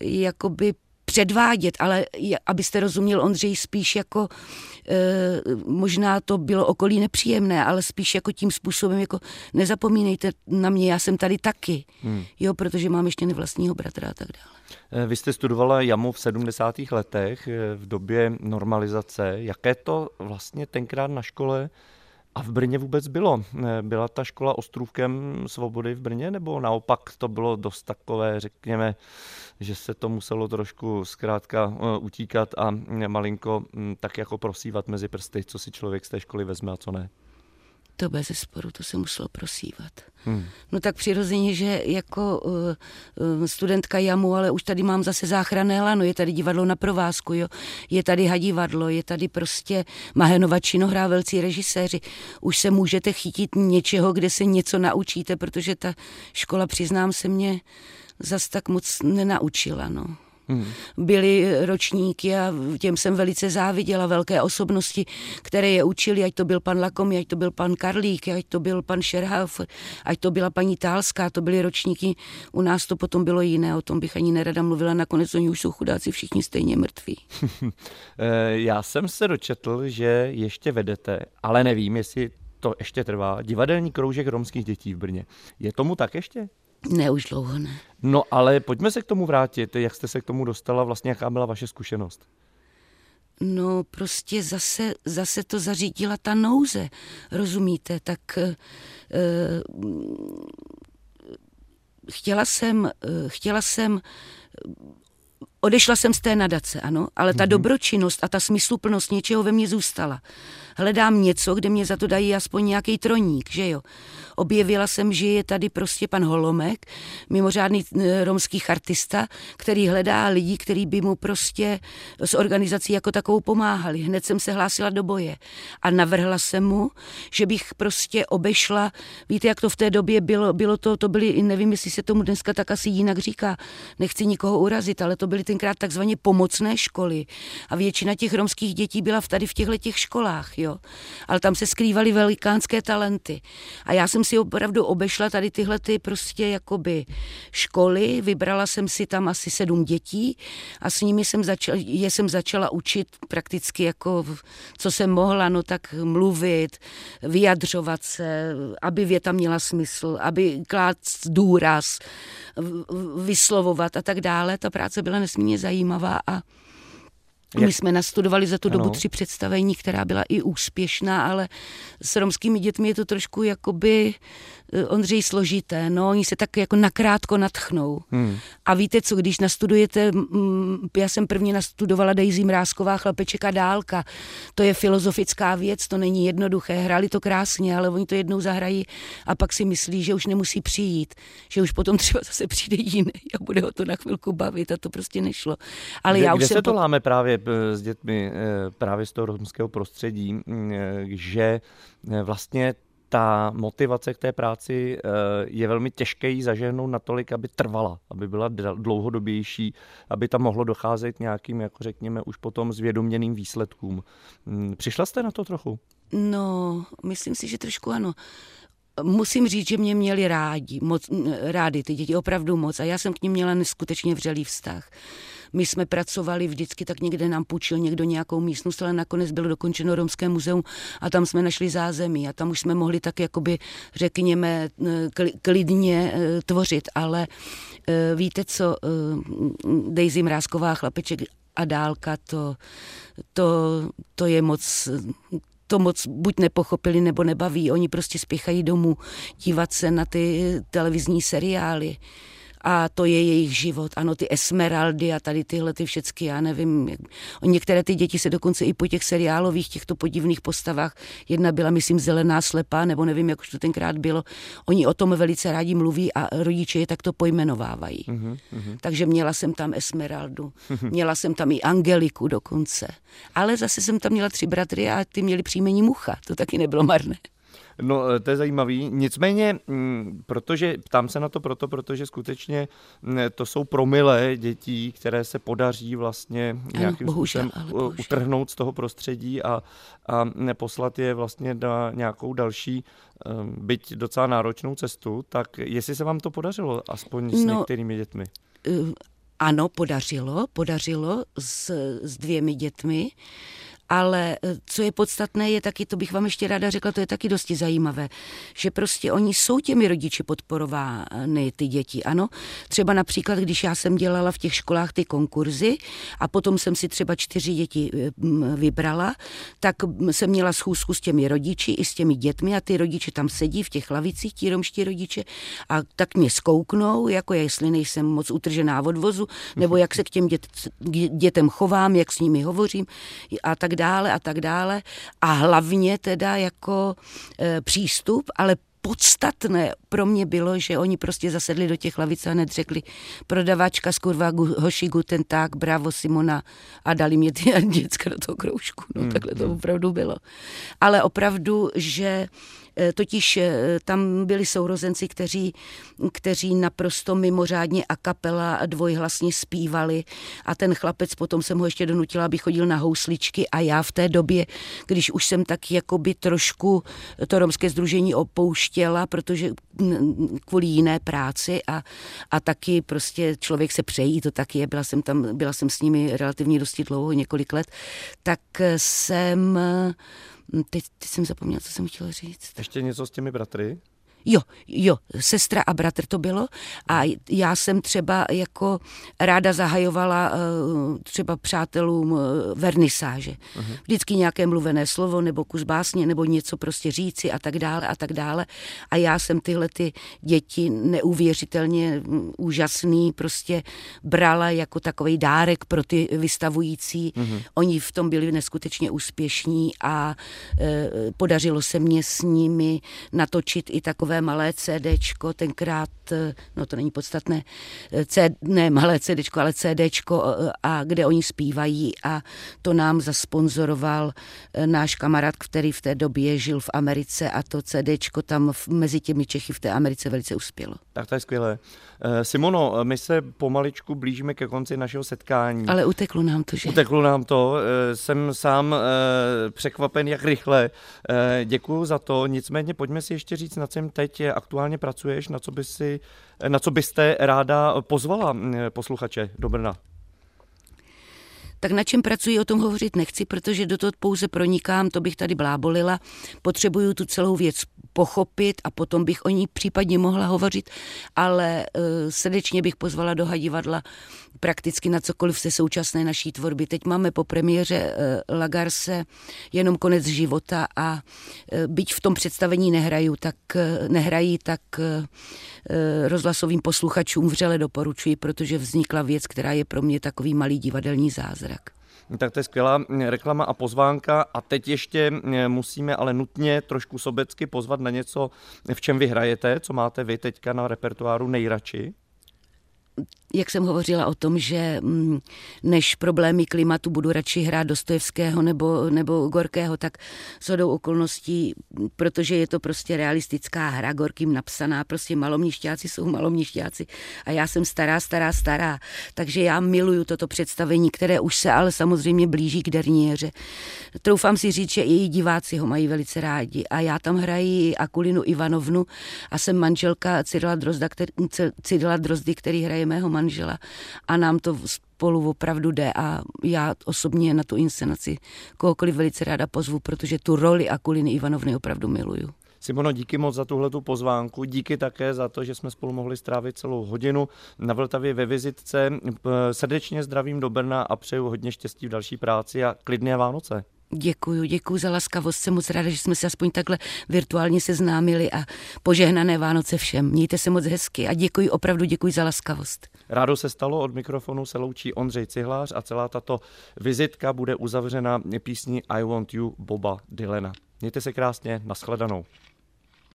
jakoby předvádět, ale abyste rozuměl Ondřej spíš jako, e, možná to bylo okolí nepříjemné, ale spíš jako tím způsobem, jako nezapomínejte na mě, já jsem tady taky, hmm. jo, protože mám ještě nevlastního bratra a tak dále. E, vy jste studovala JAMu v 70. letech e, v době normalizace. Jaké to vlastně tenkrát na škole a v Brně vůbec bylo? E, byla ta škola ostrůvkem svobody v Brně, nebo naopak to bylo dost takové, řekněme, že se to muselo trošku zkrátka eh, utíkat a malinko hm, tak jako prosívat mezi prsty, co si člověk z té školy vezme a co ne. To bez sporu, to se muselo prosívat. Hmm. No tak přirozeně, že jako uh, studentka JAMu, ale už tady mám zase záchranné lano, je tady divadlo na provázku, jo? je tady hadivadlo, je tady prostě Mahenova činohrá, velcí režiséři. Už se můžete chytit něčeho, kde se něco naučíte, protože ta škola, přiznám se mě, zas tak moc nenaučila. No. Hmm. Byly ročníky a těm jsem velice záviděla, velké osobnosti, které je učili, ať to byl pan Lakomi, ať to byl pan Karlík, ať to byl pan Scherhauf, ať to byla paní Tálská, to byly ročníky, u nás to potom bylo jiné, o tom bych ani nerada mluvila, nakonec oni už jsou chudáci všichni stejně mrtví. Eh, já jsem se dočetl, že ještě vedete, ale nevím, jestli to ještě trvá, divadelní kroužek romských dětí v Brně. Je tomu tak ještě? Ne, už dlouho ne. No ale pojďme se k tomu vrátit. Jak jste se k tomu dostala, vlastně jaká byla vaše zkušenost? No prostě zase, zase to zařídila ta nouze, rozumíte, tak uh, chtěla jsem, uh, chtěla jsem Odešla jsem z té nadace, ano, ale ta mm-hmm. dobročinnost a ta smysluplnost něčeho ve mně zůstala. Hledám něco, kde mě za to dají aspoň nějaký troník, že jo. Objevila jsem, že je tady prostě pan Holomek, mimořádný eh, romský chartista, který hledá lidi, kteří by mu prostě s organizací jako takovou pomáhali. Hned jsem se hlásila do boje a navrhla jsem mu, že bych prostě obešla, víte, jak to v té době bylo, bylo to, to byly, nevím, jestli se tomu dneska tak asi jinak říká, nechci nikoho urazit, ale to byly tenkrát takzvaně pomocné školy a většina těch romských dětí byla v tady v těchto těch školách, jo. Ale tam se skrývaly velikánské talenty. A já jsem si opravdu obešla tady tyhle ty prostě jakoby školy, vybrala jsem si tam asi sedm dětí a s nimi jsem začala, je jsem začala učit prakticky jako, co jsem mohla, no tak mluvit, vyjadřovat se, aby věta měla smysl, aby klát důraz, vyslovovat a tak dále. Ta práce byla nesmírně zajímavá a jak? My jsme nastudovali za tu ano. dobu tři představení, která byla i úspěšná, ale s romskými dětmi je to trošku jakoby Ondřej složité, no, oni se tak jako nakrátko natchnou. Hmm. A víte co, když nastudujete, já jsem prvně nastudovala Daisy Mrázková, Chlapeček a dálka, to je filozofická věc, to není jednoduché, hráli to krásně, ale oni to jednou zahrají a pak si myslí, že už nemusí přijít, že už potom třeba zase přijde jiný a bude ho to na chvilku bavit a to prostě nešlo. Ale kde, já už kde jsem se to láme právě eh, s dětmi, eh, právě z toho romského prostředí, mm, že vlastně ta motivace k té práci eh, je velmi těžké jí zažehnout natolik, aby trvala, aby byla dlouhodobější, aby tam mohlo docházet nějakým, jako řekněme, už potom zvědoměným výsledkům. Hmm, přišla jste na to trochu? No, myslím si, že trošku ano musím říct, že mě měli rádi, moc, rádi ty děti, opravdu moc. A já jsem k ním měla neskutečně vřelý vztah. My jsme pracovali vždycky, tak někde nám půjčil někdo nějakou místnost, ale nakonec bylo dokončeno Romské muzeum a tam jsme našli zázemí a tam už jsme mohli tak jakoby, řekněme, klidně eh, tvořit, ale eh, víte co, eh, Daisy Mrázková, chlapeček a dálka, to, to, to je moc, to moc buď nepochopili nebo nebaví. Oni prostě spěchají domů dívat se na ty televizní seriály a to je jejich život. Ano, ty Esmeraldy a tady tyhle ty všechny, já nevím. Jak... Některé ty děti se dokonce i po těch seriálových těchto podivných postavách, jedna byla, myslím, zelená slepá, nebo nevím, jak už to tenkrát bylo, oni o tom velice rádi mluví a rodiče je takto pojmenovávají. Mm-hmm. Takže měla jsem tam Esmeraldu, měla jsem tam i Angeliku dokonce. Ale zase jsem tam měla tři bratry a ty měli příjmení Mucha, to taky nebylo marné. No, eh, to je zajímavý. Nicméně, mm, protože ptám se na to proto, protože skutečně mm, to jsou promile dětí, které se podaří vlastně nějakým ano, bohužel, způsobem utrhnout z toho prostředí a, a poslat je vlastně na nějakou další, eh, byť docela náročnou cestu. Tak jestli se vám to podařilo, aspoň s no, některými dětmi? Eh, ano, podařilo, podařilo s, s dvěmi dětmi ale eh, co je podstatné, je taky, to bych vám ještě ráda řekla, to je taky dosti zajímavé, že prostě oni jsou těmi rodiči podporovány, ty děti, ano. Třeba například, když já jsem dělala v těch školách ty konkurzy a potom jsem si třeba čtyři děti eh, vybrala, tak jsem měla schůzku s těmi rodiči i s těmi dětmi a ty rodiče tam sedí v těch lavicích, ti romští rodiče a tak mě skouknou, jako jestli nejsem moc utržená od vozu, nebo jak se k těm dět, dětem chovám, jak s nimi hovořím a tak dále a tak dále. A hlavně teda jako e, přístup, ale podstatné pro mě bylo, že oni prostě zasedli do těch lavic a hned řekli prodavačka z kurva hoši guten tak, bravo Simona a dali mě ty děcka do toho kroužku. No mm, takhle to opravdu bylo. Ale opravdu, že totiž eh, tam byli sourozenci, kteří, kteří naprosto mimořádně a kapela dvojhlasně zpívali. A ten chlapec, potom jsem ho ještě donutila, aby chodil na housličky. A já v té době, když už jsem tak jakoby trošku to romské združení opouštěla, protože kvůli jiné práci a, a taky prostě člověk se přejí, to taky je, byla jsem tam, byla jsem s nimi relativně dosti dlouho, několik let, tak jsem Hm, teď, teď jsem zapomněla, co jsem chtěla říct. Ještě něco s těmi bratry? Jo, jo, sestra a bratr to bylo a já jsem třeba jako ráda zahajovala uh, třeba přátelům uh, vernisáže. Uh-huh. Vždycky nějaké mluvené slovo nebo kus básně nebo něco prostě říci a tak dále a tak dále. A já jsem tyhle ty děti neuvěřitelně hm, úžasný prostě brala jako takový dárek pro ty vystavující. Uh-huh. Oni v tom byli neskutečně úspěšní a uh, podařilo se mě s nimi natočit i takové takové malé CDčko, tenkrát, eh, no to není podstatné, eh, C, ne malé CDčko, ale CDčko, a kde oni zpívají a to nám zasponzoroval náš kamarád, který v té době žil v Americe a to CDčko tam mezi těmi Čechy v té Americe velice uspělo. Tak to je skvělé. Simono, my se pomaličku blížíme ke konci našeho setkání. Ale uteklo nám to, že? Uteklo nám to. Jsem sám překvapen, jak rychle. Děkuji za to. Nicméně pojďme si ještě říct, na čem teď aktuálně pracuješ, na co, by si, na co byste ráda pozvala posluchače do Brna. Tak na čem pracuji, o tom hovořit nechci, protože do toho pouze pronikám, to bych tady blábolila. Potřebuju tu celou věc pochopit a potom bych o ní případně mohla hovořit, ale uh, srdečně bych pozvala do Hadivadla prakticky na cokoliv se současné naší tvorby. Teď máme po premiéře uh, Lagarse jenom konec života a uh, byť v tom představení nehraju, tak uh, nehrají, tak rozhlasovým posluchačům vřele doporučuji, protože vznikla věc, která je pro mě takový malý divadelní zázrak. Tak to je skvělá mm, reklama a pozvánka. A teď ještě mm, musíme ale nutně trošku sobecky pozvat na něco, v čem vy hrajete, co máte vy teďka na repertoáru nejradši jak jsem hovořila o tom, že mm, než problémy klimatu budu radši hrát Dostojevského nebo, nebo Gorkého, tak s hodou okolností, protože je to prostě realistická hra, Gorkým napsaná, prostě malomnišťáci jsou malomnišťáci a já jsem stará, stará, stará, takže já miluju toto představení, které už se ale samozřejmě blíží k Derniéře. Troufám si říct, že i její diváci ho mají velice rádi a já tam hraji Akulinu Ivanovnu a jsem manželka Cyrila, Drozda, který, Cyrila Drozdy, který hraje mého manžela a nám to spolu opravdu jde a já osobně na tu inscenaci kohokoliv velice ráda pozvu, protože tu roli Akuliny Ivanovny opravdu miluju. Simono, díky moc za tuhle pozvánku, díky také za to, že jsme spolu mohli strávit celou hodinu na Vltavě ve vizitce. Srdečně zdravím do Brna a přeju hodně štěstí v další práci a klidné Vánoce. Děkuju, děkuju za laskavost. Jsem moc ráda, že jsme se aspoň takhle virtuálně seznámili a požehnané Vánoce všem. Mějte se moc hezky a děkuji, opravdu děkuji za laskavost. Rádo se stalo, od mikrofonu se loučí Ondřej Cihlář a celá tato vizitka bude uzavřena písní I Want You Boba Dylena. Mějte se krásně, nashledanou.